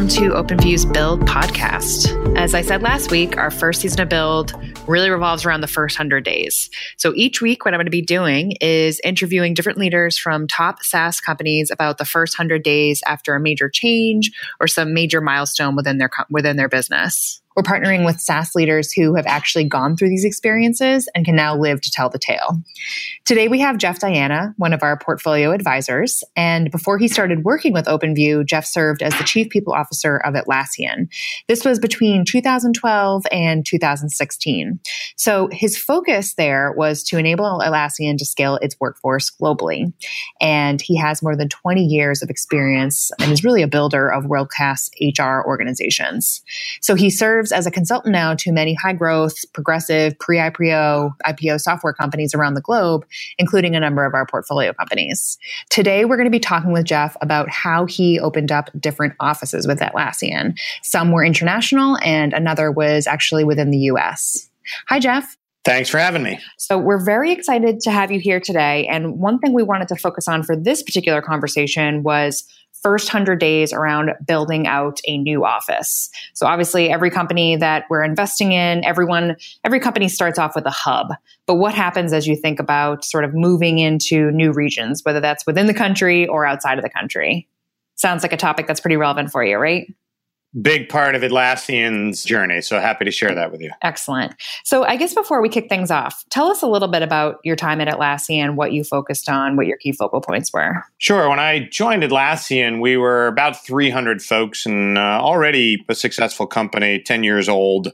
welcome to OpenView's Build podcast. As I said last week, our first season of Build really revolves around the first 100 days. So each week, what I'm going to be doing is interviewing different leaders from top SaaS companies about the first 100 days after a major change or some major milestone within their within their business. We're partnering with SaaS leaders who have actually gone through these experiences and can now live to tell the tale. Today, we have Jeff Diana, one of our portfolio advisors. And before he started working with OpenView, Jeff served as the chief people officer of Atlassian. This was between 2012 and 2016. So his focus there was to enable Atlassian to scale its workforce globally. And he has more than 20 years of experience and is really a builder of world class HR organizations. So he served serves as a consultant now to many high growth, progressive, pre IPO, IPO software companies around the globe, including a number of our portfolio companies. Today, we're going to be talking with Jeff about how he opened up different offices with Atlassian. Some were international, and another was actually within the US. Hi, Jeff. Thanks for having me. So, we're very excited to have you here today. And one thing we wanted to focus on for this particular conversation was first 100 days around building out a new office. So obviously every company that we're investing in, everyone every company starts off with a hub. But what happens as you think about sort of moving into new regions, whether that's within the country or outside of the country? Sounds like a topic that's pretty relevant for you, right? Big part of Atlassian's journey. So happy to share that with you. Excellent. So I guess before we kick things off, tell us a little bit about your time at Atlassian, what you focused on, what your key focal points were. Sure. When I joined Atlassian, we were about 300 folks and uh, already a successful company, 10 years old.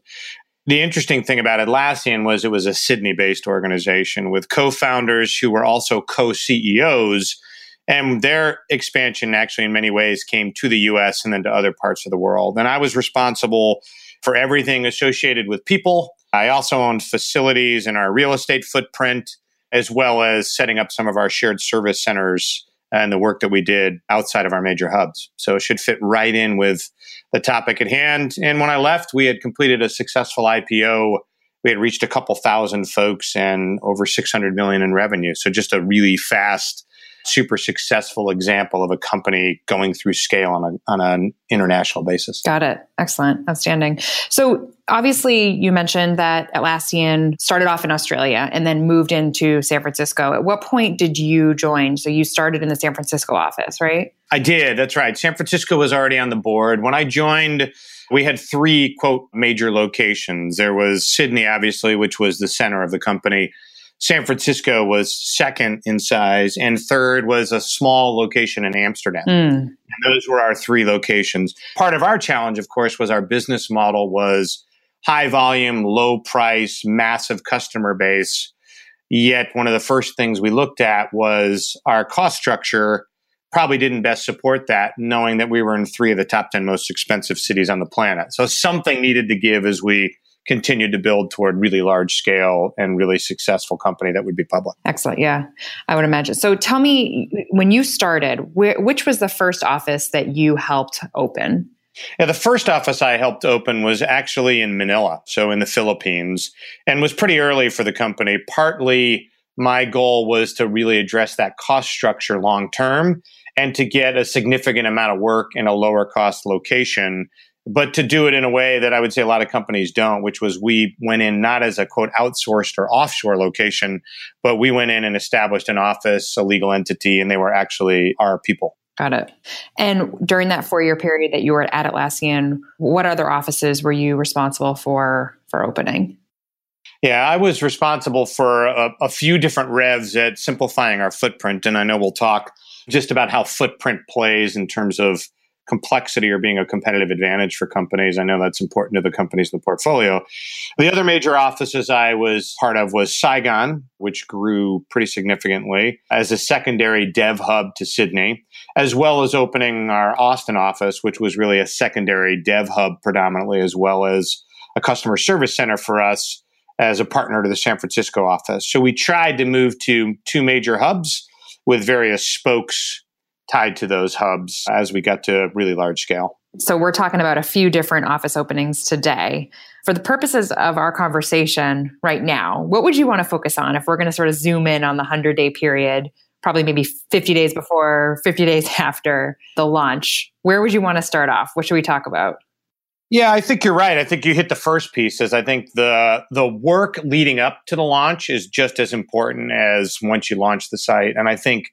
The interesting thing about Atlassian was it was a Sydney based organization with co founders who were also co CEOs and their expansion actually, in many ways, came to the US and then to other parts of the world. And I was responsible for everything associated with people. I also owned facilities in our real estate footprint, as well as setting up some of our shared service centers and the work that we did outside of our major hubs. So it should fit right in with the topic at hand. And when I left, we had completed a successful IPO. We had reached a couple thousand folks and over 600 million in revenue. So just a really fast super successful example of a company going through scale on, a, on an international basis. Got it. Excellent. Outstanding. So obviously you mentioned that Atlassian started off in Australia and then moved into San Francisco. At what point did you join? So you started in the San Francisco office, right? I did. That's right. San Francisco was already on the board. When I joined, we had three quote major locations. There was Sydney, obviously, which was the center of the company. San Francisco was second in size, and third was a small location in Amsterdam. Mm. And those were our three locations. Part of our challenge, of course, was our business model was high volume, low price, massive customer base. Yet one of the first things we looked at was our cost structure probably didn't best support that, knowing that we were in three of the top 10 most expensive cities on the planet. So something needed to give as we continued to build toward really large scale and really successful company that would be public. Excellent. Yeah, I would imagine. So tell me, when you started, wh- which was the first office that you helped open? Yeah, the first office I helped open was actually in Manila, so in the Philippines, and was pretty early for the company. Partly my goal was to really address that cost structure long term and to get a significant amount of work in a lower cost location but to do it in a way that I would say a lot of companies don't, which was we went in not as a quote outsourced or offshore location, but we went in and established an office, a legal entity, and they were actually our people. Got it. And during that four year period that you were at Atlassian, what other offices were you responsible for for opening? Yeah, I was responsible for a, a few different revs at simplifying our footprint, and I know we'll talk just about how footprint plays in terms of complexity or being a competitive advantage for companies. I know that's important to the companies in the portfolio. The other major offices I was part of was Saigon, which grew pretty significantly as a secondary dev hub to Sydney, as well as opening our Austin office, which was really a secondary dev hub predominantly, as well as a customer service center for us as a partner to the San Francisco office. So we tried to move to two major hubs with various spokes tied to those hubs as we got to really large scale. So, we're talking about a few different office openings today. For the purposes of our conversation right now, what would you want to focus on if we're going to sort of zoom in on the 100 day period? probably maybe 50 days before, 50 days after the launch. Where would you want to start off? What should we talk about? Yeah, I think you're right. I think you hit the first piece. Is I think the the work leading up to the launch is just as important as once you launch the site. And I think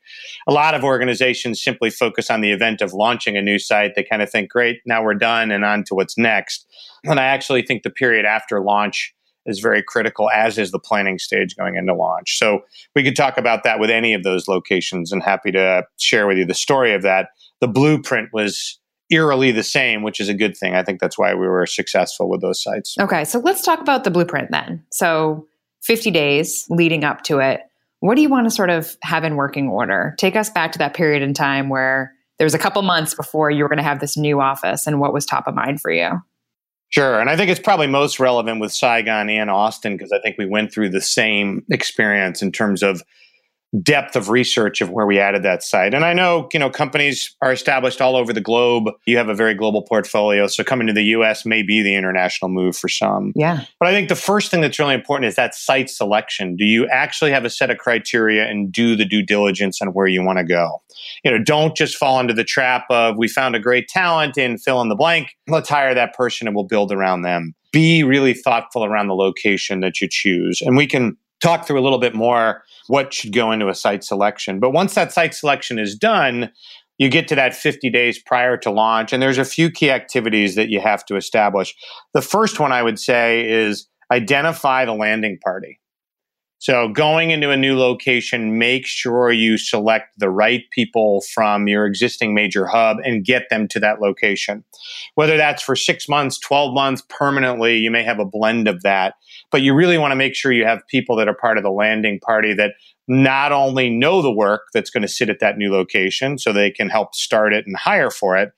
a lot of organizations simply focus on the event of launching a new site. They kind of think, "Great, now we're done, and on to what's next." And I actually think the period after launch is very critical, as is the planning stage going into launch. So we could talk about that with any of those locations, and happy to share with you the story of that. The blueprint was eerily the same, which is a good thing. I think that's why we were successful with those sites. Okay, so let's talk about the blueprint then. So 50 days leading up to it. What do you want to sort of have in working order? Take us back to that period in time where there was a couple months before you were going to have this new office and what was top of mind for you. Sure. And I think it's probably most relevant with Saigon and Austin because I think we went through the same experience in terms of depth of research of where we added that site. And I know, you know, companies are established all over the globe. You have a very global portfolio. So coming to the US may be the international move for some. Yeah. But I think the first thing that's really important is that site selection. Do you actually have a set of criteria and do the due diligence on where you want to go? You know, don't just fall into the trap of we found a great talent and fill in the blank. Let's hire that person and we'll build around them. Be really thoughtful around the location that you choose. And we can talk through a little bit more what should go into a site selection. But once that site selection is done, you get to that 50 days prior to launch, and there's a few key activities that you have to establish. The first one I would say is identify the landing party. So, going into a new location, make sure you select the right people from your existing major hub and get them to that location. Whether that's for six months, 12 months, permanently, you may have a blend of that. But you really want to make sure you have people that are part of the landing party that not only know the work that's going to sit at that new location so they can help start it and hire for it,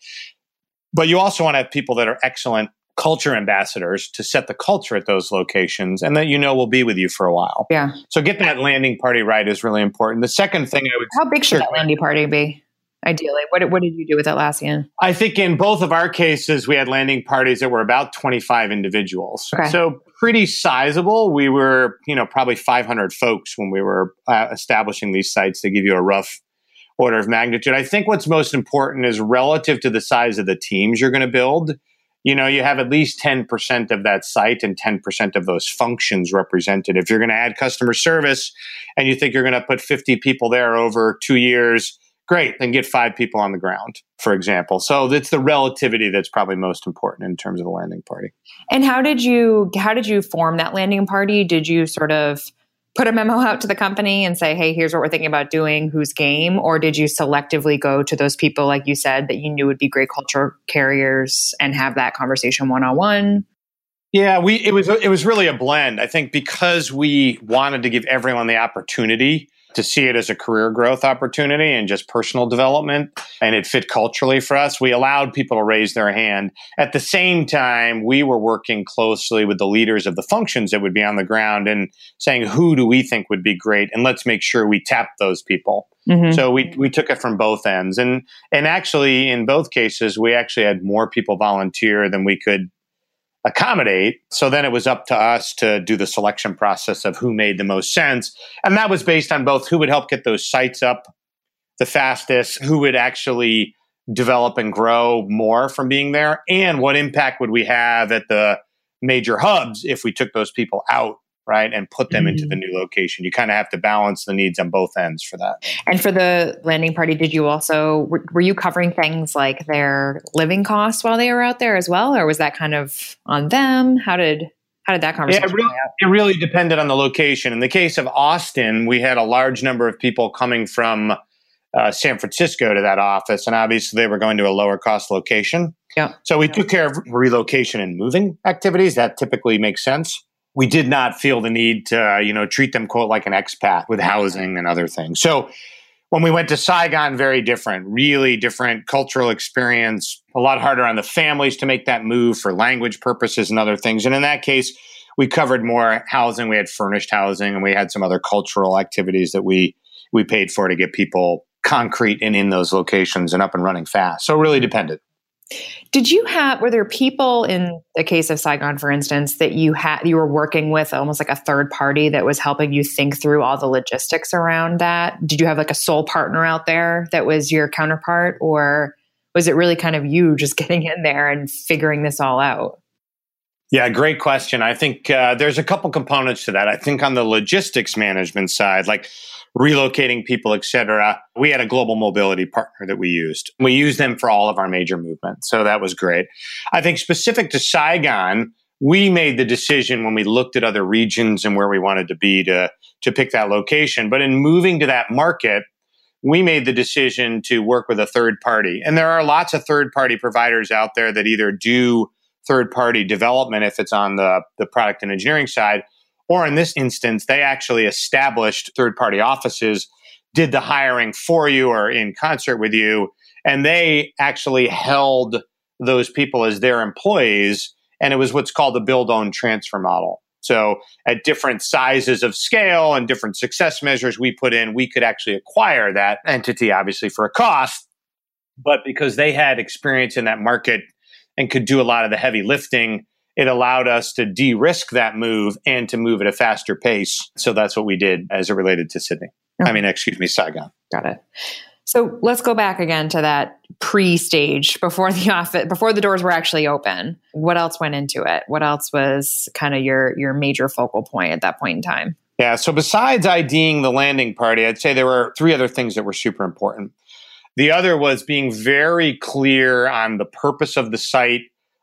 but you also want to have people that are excellent culture ambassadors to set the culture at those locations and that you know will be with you for a while. Yeah. So getting that landing party right is really important. The second thing I would How big should that landing party be? Ideally, what, what did you do with Atlassian? I think in both of our cases, we had landing parties that were about 25 individuals. Okay. So pretty sizable. We were, you know, probably 500 folks when we were uh, establishing these sites to give you a rough order of magnitude. I think what's most important is relative to the size of the teams you're going to build you know, you have at least 10% of that site and 10% of those functions represented. If you're going to add customer service and you think you're going to put 50 people there over two years, great, then get five people on the ground, for example. So it's the relativity that's probably most important in terms of the landing party. And how did you how did you form that landing party? Did you sort of put a memo out to the company and say, hey, here's what we're thinking about doing, who's game? Or did you selectively go to those people, like you said, that you knew would be great culture carriers and have that conversation one on one? Yeah, we it was it was really a blend. I think because we wanted to give everyone the opportunity to see it as a career growth opportunity and just personal development and it fit culturally for us. We allowed people to raise their hand. At the same time we were working closely with the leaders of the functions that would be on the ground and saying who do we think would be great? And let's make sure we tap those people. Mm-hmm. so we, we took it from both ends. And and actually in both cases we actually had more people volunteer than we could accommodate. So then it was up to us to do the selection process of who made the most sense. And that was based on both who would help get those sites up the fastest, who would actually develop and grow more from being there, and what impact would we have at the major hubs if we took those people out right and put them mm-hmm. into the new location you kind of have to balance the needs on both ends for that and for the landing party did you also were, were, you covering things like their living costs while they were out there as well or was that kind of on them how did how did that conversation yeah, it, really, it really depended on the location in the case of austin we had a large number of people coming from uh, San Francisco to that office, and obviously they were going to a lower cost location. Yeah. So we took care of relocation and moving activities. That typically makes sense we did not feel the need to, you know, treat them quote like an expat with housing and other things. So when we went to Saigon, very different, really different cultural experience, a lot harder on the families to make that move for language purposes and other things. And in that case, we covered more housing. We had furnished housing and we had some other cultural activities that we we paid for to get people concrete and in those locations and up and running fast. So really depended. Did you have were there people in the case of Saigon, for instance, that you had you were working with almost like a third party that was helping you think through all the logistics around that? Did you have like a sole partner out there that was your counterpart, or was it really kind of you just getting in there and figuring this all out? Yeah, great question. I think uh, there's a couple components to that. I think on the logistics management side, like relocating people, et cetera, we had a global mobility partner that we used. We used them for all of our major movements. So that was great. I think specific to Saigon, we made the decision when we looked at other regions and where we wanted to be to, to pick that location. But in moving to that market, we made the decision to work with a third party. And there are lots of third party providers out there that either do third party development if it's on the, the product and engineering side, or in this instance, they actually established third party offices, did the hiring for you or in concert with you, and they actually held those people as their employees. And it was what's called the build own transfer model. So at different sizes of scale and different success measures we put in, we could actually acquire that entity, obviously for a cost. But because they had experience in that market and could do a lot of the heavy lifting, it allowed us to de risk that move and to move at a faster pace. So that's what we did as it related to Sydney. Okay. I mean, excuse me, Saigon. Got it. So let's go back again to that pre-stage before the office before the doors were actually open. What else went into it? What else was kind of your your major focal point at that point in time? Yeah, so besides IDing the landing party, I'd say there were three other things that were super important. The other was being very clear on the purpose of the site,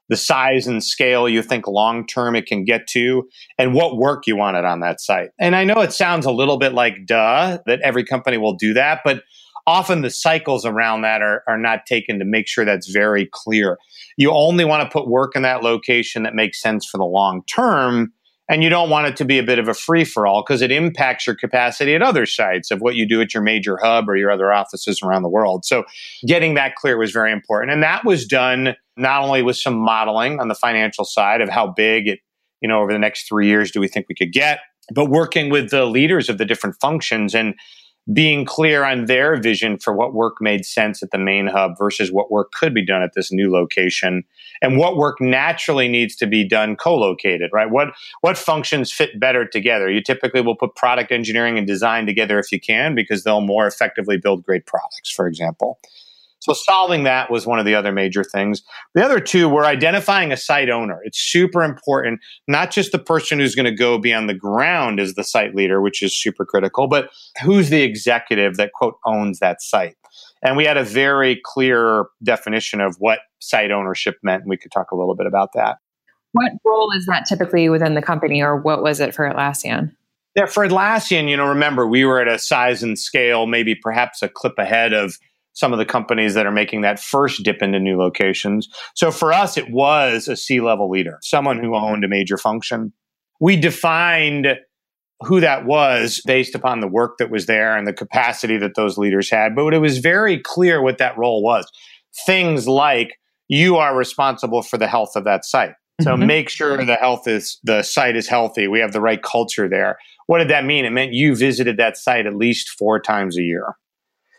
the size and scale you think long term it can get to, and what work you wanted on that site. And I know it sounds a little bit like duh that every company will do that, but often the cycles around that are, are not taken to make sure that's very clear. You only want to put work in that location that makes sense for the long term and you don't want it to be a bit of a free for all because it impacts your capacity at other sites of what you do at your major hub or your other offices around the world. So getting that clear was very important. And that was done not only with some modeling on the financial side of how big it, you know, over the next three years do we think we could get, but working with the leaders of the different functions and being clear on their vision for what work made sense at the main hub versus what work could be done at this new location and what work naturally needs to be done co-located right what what functions fit better together you typically will put product engineering and design together if you can because they'll more effectively build great products for example so solving that was one of the other major things. The other two were identifying a site owner. It's super important, not just the person who's going to go be on the ground as the site leader, which is super critical, but who's the executive that quote owns that site. And we had a very clear definition of what site ownership meant. And we could talk a little bit about that. What role is that typically within the company, or what was it for Atlassian? Yeah, for Atlassian, you know, remember we were at a size and scale, maybe perhaps a clip ahead of some of the companies that are making that first dip into new locations. So for us, it was a C level leader, someone who owned a major function. We defined who that was based upon the work that was there and the capacity that those leaders had. But it was very clear what that role was. Things like you are responsible for the health of that site. So mm-hmm. make sure the health is the site is healthy. We have the right culture there. What did that mean? It meant you visited that site at least four times a year.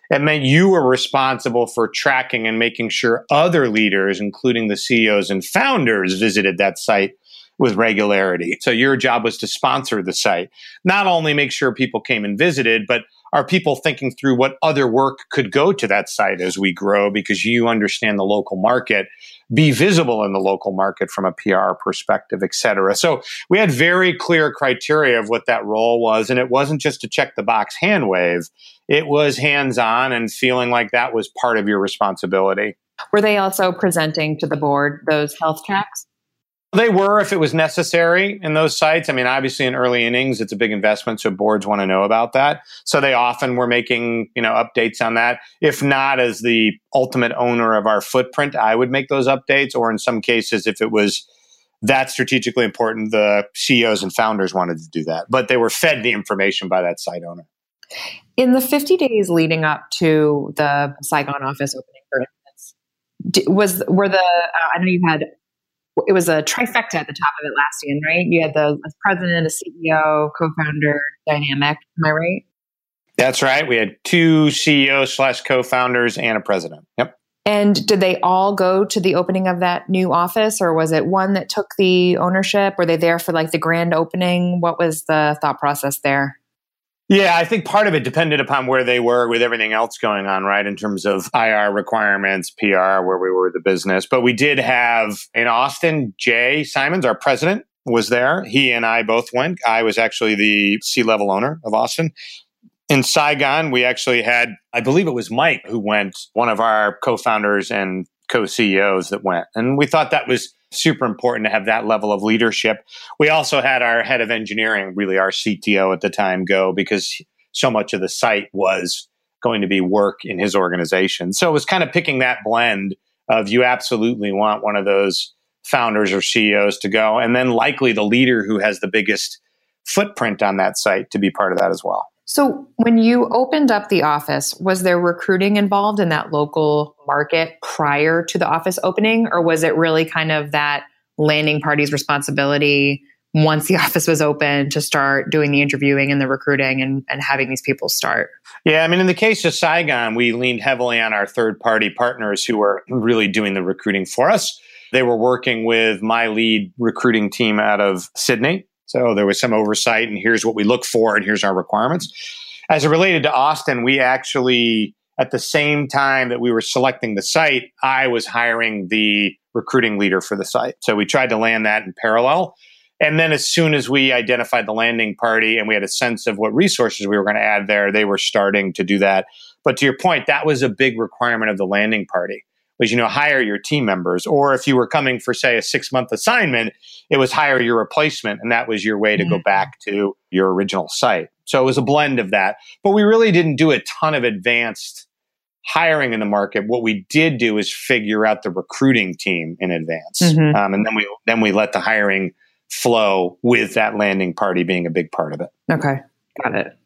It meant you were responsible for tracking and making sure other leaders, including the CEOs and founders, visited that site with regularity. So your job was to sponsor the site, not only make sure people came and visited, but are people thinking through what other work could go to that site as we grow because you understand the local market be visible in the local market from a PR perspective, et cetera. So we had very clear criteria of what that role was. And it wasn't just to check the box hand wave. It was hands on and feeling like that was part of your responsibility. Were they also presenting to the board those health checks? They were if it was necessary in those sites. I mean, obviously in early innings, it's a big investment, so boards want to know about that. So they often were making, you know, updates on that. If not as the ultimate owner of our footprint, I would make those updates. Or in some cases, if it was that strategically important, the CEOs and founders wanted to do that. But they were fed the information by that site owner. In the 50 days leading up to the Saigon office opening, for instance, was were the uh, I know you had it was a trifecta at the top of Atlassian, right? You had the president, a CEO, co-founder dynamic. Am I right? That's right. We had two CEOs slash co-founders and a president. Yep. And did they all go to the opening of that new office or was it one that took the ownership? Were they there for like the grand opening? What was the thought process there? Yeah, I think part of it depended upon where they were with everything else going on, right? In terms of IR requirements, PR, where we were the business. But we did have in Austin, Jay Simons, our president, was there. He and I both went. I was actually the C level owner of Austin. In Saigon, we actually had, I believe it was Mike who went, one of our co founders and co CEOs that went. And we thought that was super important to have that level of leadership. We also had our head of engineering, really our CTO at the time, go because so much of the site was going to be work in his organization. So it was kind of picking that blend of you absolutely want one of those founders or CEOs to go, and then likely the leader who has the biggest footprint on that site to be part of that as well. So, when you opened up the office, was there recruiting involved in that local market prior to the office opening, or was it really kind of that landing party's responsibility once the office was open to start doing the interviewing and the recruiting and, and having these people start? Yeah, I mean, in the case of Saigon, we leaned heavily on our third party partners who were really doing the recruiting for us. They were working with my lead recruiting team out of Sydney so there was some oversight, and here's what we look for, and here's our requirements. As it related to Austin, we actually, at the same time that we were selecting the site, I was hiring the recruiting leader for the site. So we tried to land that in parallel. And then as soon as we identified the landing party and we had a sense of what resources we were going to add there, they were starting to do that. But to your point, that was a big requirement of the landing party was you know hire your team members or if you were coming for say a six month assignment it was hire your replacement and that was your way to mm-hmm. go back to your original site. So it was a blend of that. But we really didn't do a ton of advanced hiring in the market. What we did do is figure out the recruiting team in advance mm-hmm. um, and then we then we let the hiring flow with that landing party being a big part of it. Okay. Got it.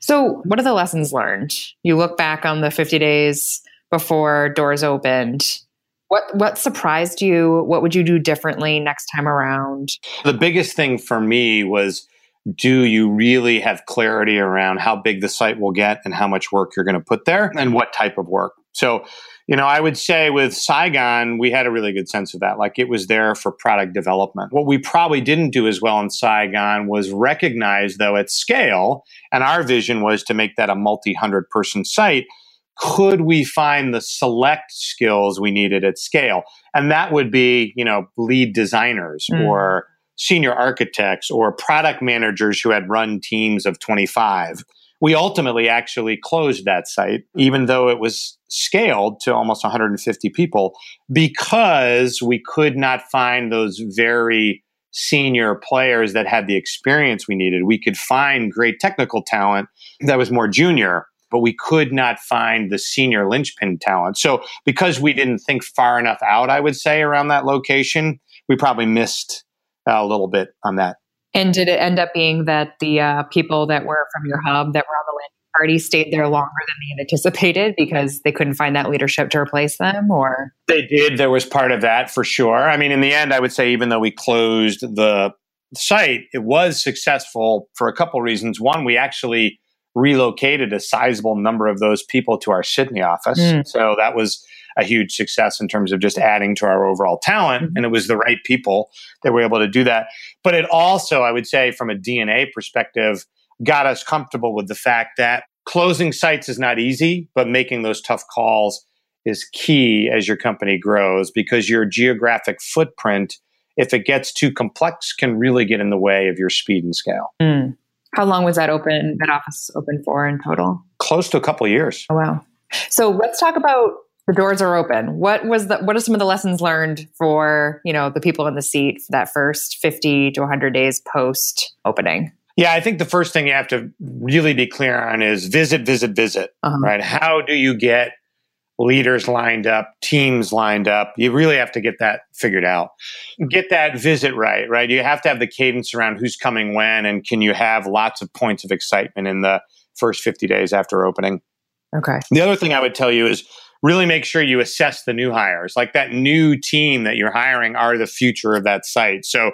So what are the lessons learned? You look back on the 50 days before doors opened. What what surprised you? What would you do differently next time around? The biggest thing for me was do you really have clarity around how big the site will get and how much work you're going to put there and what type of work? So, you know, I would say with Saigon, we had a really good sense of that. Like it was there for product development. What we probably didn't do as well in Saigon was recognize, though, at scale, and our vision was to make that a multi hundred person site could we find the select skills we needed at scale? And that would be, you know, lead designers mm. or senior architects or product managers who had run teams of 25. We ultimately actually closed that site, even though it was scaled to almost 150 people, because we could not find those very senior players that had the experience we needed. We could find great technical talent that was more junior, but we could not find the senior linchpin talent. So because we didn't think far enough out, I would say around that location, we probably missed uh, a little bit on that. And did it end up being that the uh, people that were from your hub that were on the landing party stayed there longer than they had anticipated because they couldn't find that leadership to replace them or they did there was part of that for sure i mean in the end i would say even though we closed the site it was successful for a couple reasons one we actually relocated a sizable number of those people to our Sydney office. Mm. So that was a huge success in terms of just adding to our overall talent. Mm-hmm. And it was the right people that were able to do that. But it also, I would say, from a DNA perspective, got us comfortable with the fact that closing sites is not easy, but making those tough calls is key as your company grows because your geographic footprint, if it gets too complex, can really get in the way of your speed and scale. Mm. How long was that open, that office open for in total? Close to a couple of years. Oh, wow. So let's talk about the doors are open. What was the what are some of the lessons learned for, you know, the people in the seat for that first 50 to 100 days post opening? Yeah, I think the first thing you have to really be clear on is visit, visit, visit. Uh-huh. Right? How do you get leaders lined up, teams lined up. You really have to get that figured out. Get that visit right, right? You have to have the cadence around who's coming when and can you have lots of points of excitement in the first 50 days after opening. Okay. The other thing I would tell you is really make sure you assess the new hires. Like that new team that you're hiring are the future of that site. So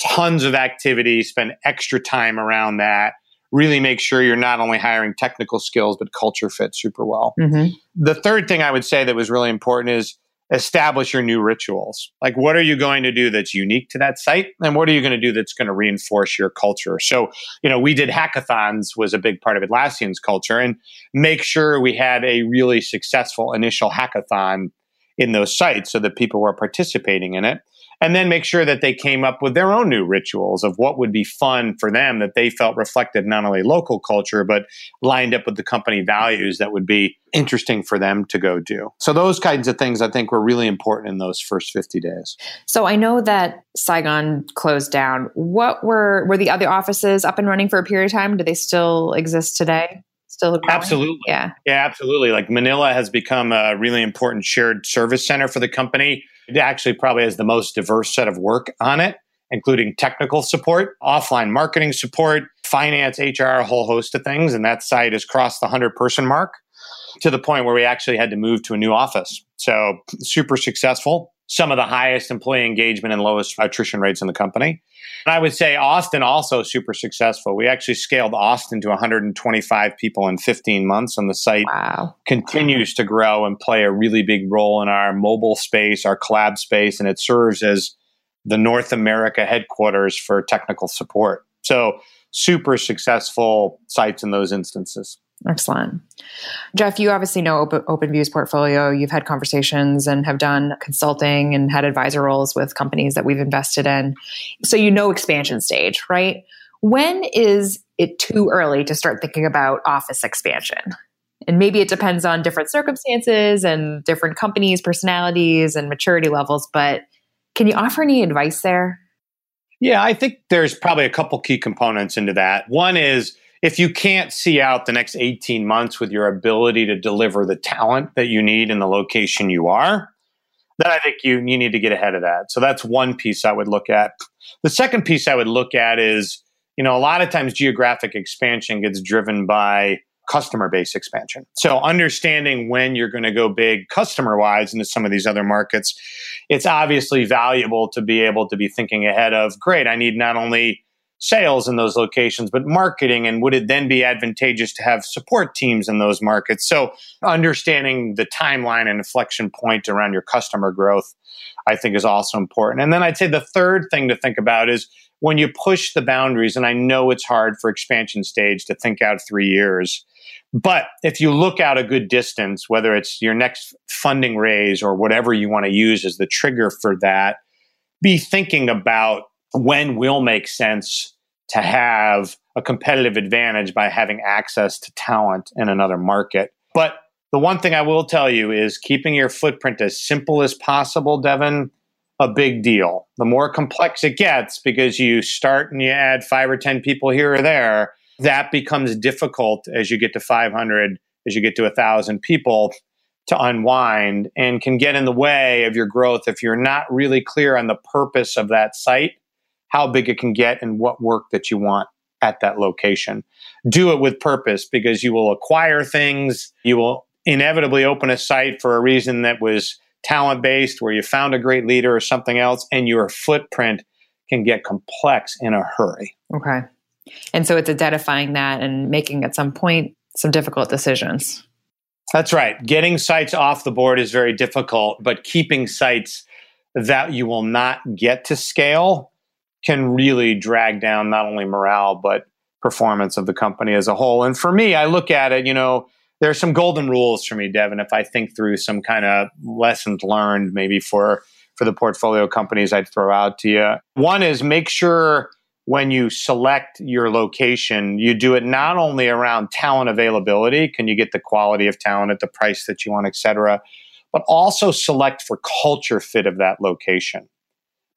tons of activity, spend extra time around that really make sure you're not only hiring technical skills, but culture fit super well. Mm-hmm. The third thing I would say that was really important is establish your new rituals. Like, what are you going to do that's unique to that site? And what are you going to do that's going to reinforce your culture? So, you know, we did hackathons was a big part of Atlassian's culture and make sure we had a really successful initial hackathon in those sites so that people were participating in it and then make sure that they came up with their own new rituals of what would be fun for them that they felt reflected not only local culture but lined up with the company values that would be interesting for them to go do. So those kinds of things I think were really important in those first 50 days. So I know that Saigon closed down. What were were the other offices up and running for a period of time? Do they still exist today? Still? Absolutely. Yeah. Yeah, absolutely. Like Manila has become a really important shared service center for the company it actually probably has the most diverse set of work on it, including technical support, offline marketing support, finance, HR, a whole host of things. And that site has crossed the 100 person mark to the point where we actually had to move to a new office. So, super successful. Some of the highest employee engagement and lowest attrition rates in the company. And I would say Austin also super successful. We actually scaled Austin to 125 people in 15 months, and the site wow. continues to grow and play a really big role in our mobile space, our collab space, and it serves as the North America headquarters for technical support. So, super successful sites in those instances. Excellent. Jeff, you obviously know Open, OpenView's portfolio. You've had conversations and have done consulting and had advisor roles with companies that we've invested in. So you know expansion stage, right? When is it too early to start thinking about office expansion? And maybe it depends on different circumstances and different companies, personalities, and maturity levels, but can you offer any advice there? Yeah, I think there's probably a couple key components into that. One is if you can't see out the next 18 months with your ability to deliver the talent that you need in the location you are, then I think you, you need to get ahead of that. So that's one piece I would look at. The second piece I would look at is, you know, a lot of times geographic expansion gets driven by customer base expansion. So understanding when you're going to go big customer wise into some of these other markets, it's obviously valuable to be able to be thinking ahead of, great, I need not only sales in those locations, but marketing. And would it then be advantageous to have support teams in those markets? So understanding the timeline and inflection point around your customer growth, I think is also important. And then I'd say the third thing to think about is when you push the boundaries, and I know it's hard for expansion stage to think out three years. But if you look out a good distance, whether it's your next funding raise or whatever you want to use as the trigger for that, be thinking about when will make sense to have a competitive advantage by having access to talent in another market. But the one thing I will tell you is keeping your footprint as simple as possible, Devin, a big deal. The more complex it gets, because you start and you add five or 10 people here or there, that becomes difficult as you get to 500, as you get to 1,000 people to unwind and can get in the way of your growth if you're not really clear on the purpose of that site how big it can get and what work that you want at that location. Do it with purpose because you will acquire things. You will inevitably open a site for a reason that was talent based, where you found a great leader or something else, and your footprint can get complex in a hurry. Okay. And so it's identifying that and making at some point some difficult decisions. That's right. Getting sites off the board is very difficult, but keeping sites that you will not get to scale can really drag down not only morale but performance of the company as a whole. And for me, I look at it, you know, there are some golden rules for me, Devin. If I think through some kind of lessons learned, maybe for for the portfolio companies, I'd throw out to you. One is make sure when you select your location, you do it not only around talent availability, can you get the quality of talent at the price that you want, et cetera, but also select for culture fit of that location.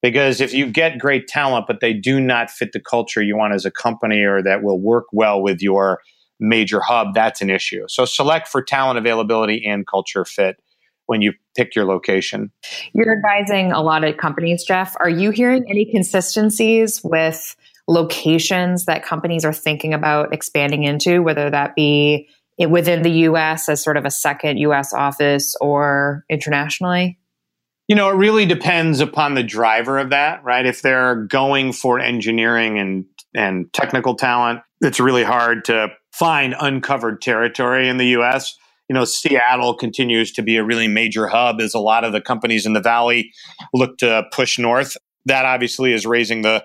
Because if you get great talent, but they do not fit the culture you want as a company or that will work well with your major hub, that's an issue. So select for talent availability and culture fit when you pick your location. You're advising a lot of companies, Jeff. Are you hearing any consistencies with locations that companies are thinking about expanding into, whether that be within the US as sort of a second US office or internationally? You know, it really depends upon the driver of that, right? If they're going for engineering and and technical talent. It's really hard to find uncovered territory in the US. You know, Seattle continues to be a really major hub as a lot of the companies in the valley look to push north. That obviously is raising the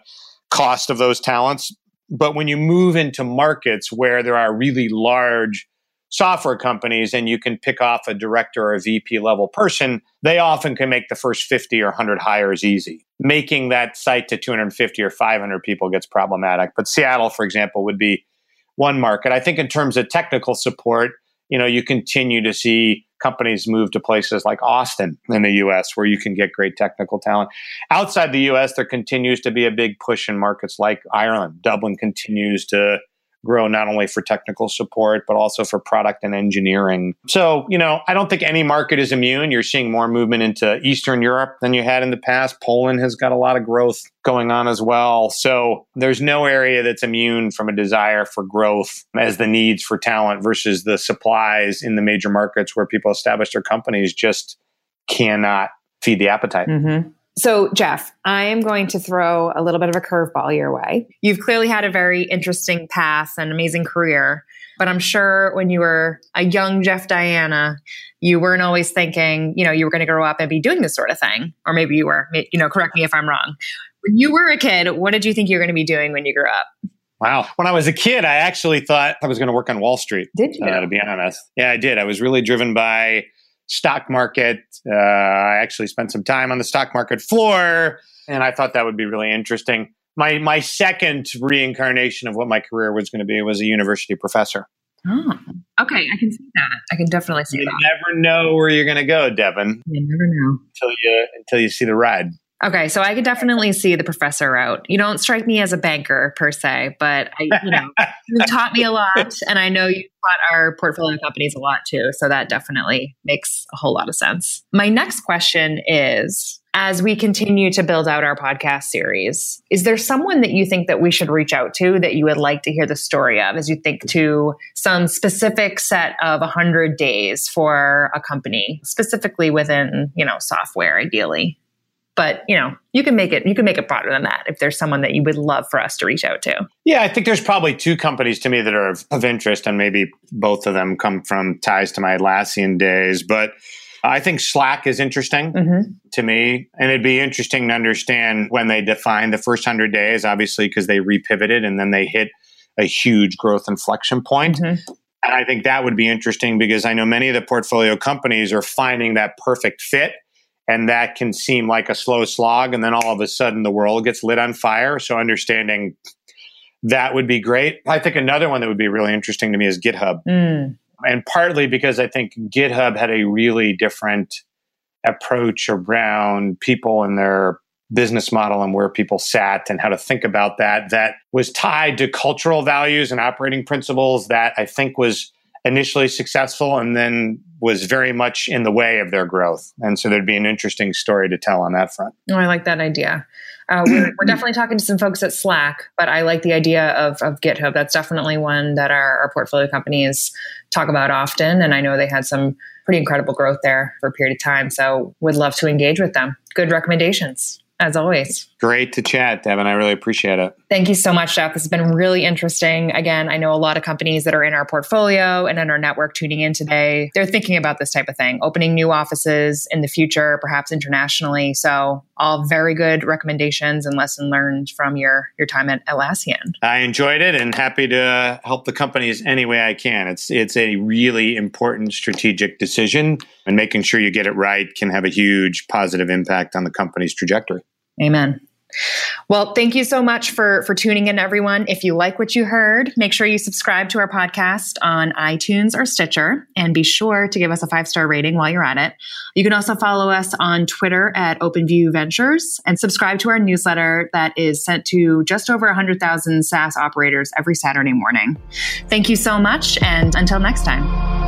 cost of those talents. But when you move into markets where there are really large software companies and you can pick off a director or a VP level person, they often can make the first 50 or 100 hires easy. Making that site to 250 or 500 people gets problematic. But Seattle, for example, would be one market. I think in terms of technical support, you know, you continue to see companies move to places like Austin in the US where you can get great technical talent. Outside the US, there continues to be a big push in markets like Ireland. Dublin continues to grow not only for technical support, but also for product and engineering. So, you know, I don't think any market is immune. You're seeing more movement into Eastern Europe than you had in the past. Poland has got a lot of growth going on as well. So there's no area that's immune from a desire for growth as the needs for talent versus the supplies in the major markets where people establish their companies just cannot feed the appetite. Mm-hmm. So, Jeff, I am going to throw a little bit of a curveball your way. You've clearly had a very interesting path and amazing career, but I'm sure when you were a young Jeff Diana, you weren't always thinking, you know, you were going to grow up and be doing this sort of thing. Or maybe you were, you know, correct me if I'm wrong. When you were a kid, what did you think you were going to be doing when you grew up? Wow. When I was a kid, I actually thought I was going to work on Wall Street. Did you? Uh, to be honest. Yeah, I did. I was really driven by stock market. Uh, I actually spent some time on the stock market floor, and I thought that would be really interesting. My my second reincarnation of what my career was going to be was a university professor. Oh, okay. I can see that. I can definitely see you that. You never know where you're going to go, Devin. You never know until you until you see the ride. Okay, so I could definitely see the professor route. You don't strike me as a banker per se, but I, you know, you taught me a lot, and I know you taught our portfolio companies a lot too. So that definitely makes a whole lot of sense. My next question is: As we continue to build out our podcast series, is there someone that you think that we should reach out to that you would like to hear the story of? As you think to some specific set of hundred days for a company, specifically within you know software, ideally but you know you can make it you can make it broader than that if there's someone that you would love for us to reach out to yeah i think there's probably two companies to me that are of, of interest and maybe both of them come from ties to my atlassian days but I think Slack is interesting mm-hmm. to me, and it'd be interesting to understand when they defined the first 100 days, obviously, because they repivoted and then they hit a huge growth inflection point. Mm-hmm. And I think that would be interesting because I know many of the portfolio companies are finding that perfect fit and that can seem like a slow slog and then all of a sudden the world gets lit on fire. So understanding that would be great. I think another one that would be really interesting to me is github. Mm. and partly because i think github had a really different approach around people and their business model and where people sat and how to think about that that was tied to cultural values and operating principles that i think was initially successful and then was very much in the way of their growth. And so there'd be an interesting story to tell on that front. Oh, I like that idea. Uh, we're, we're, definitely talking to some folks at Slack, but I like the idea of, of GitHub. That's definitely one that our, our portfolio companies talk about often. And I know they had some pretty incredible growth there for a period of time. So would love to engage with them. Good recommendations as always. Great to chat, Devin. I really appreciate it. Thank you so much, Jeff. This has been really interesting. Again, I know a lot of companies that are in our portfolio and in our network tuning in today. They're thinking about this type of thing, opening new offices in the future, perhaps internationally. So, all very good recommendations and lesson learned from your your time at Atlassian. I enjoyed it and happy to help the companies any way I can. It's it's a really important strategic decision, and making sure you get it right can have a huge positive impact on the company's trajectory. Amen. Well, thank you so much for for tuning in everyone. If you like what you heard, make sure you subscribe to our podcast on iTunes or Stitcher and be sure to give us a five-star rating while you're at it. You can also follow us on Twitter at OpenView Ventures and subscribe to our newsletter that is sent to just over 100,000 SaaS operators every Saturday morning. Thank you so much and until next time.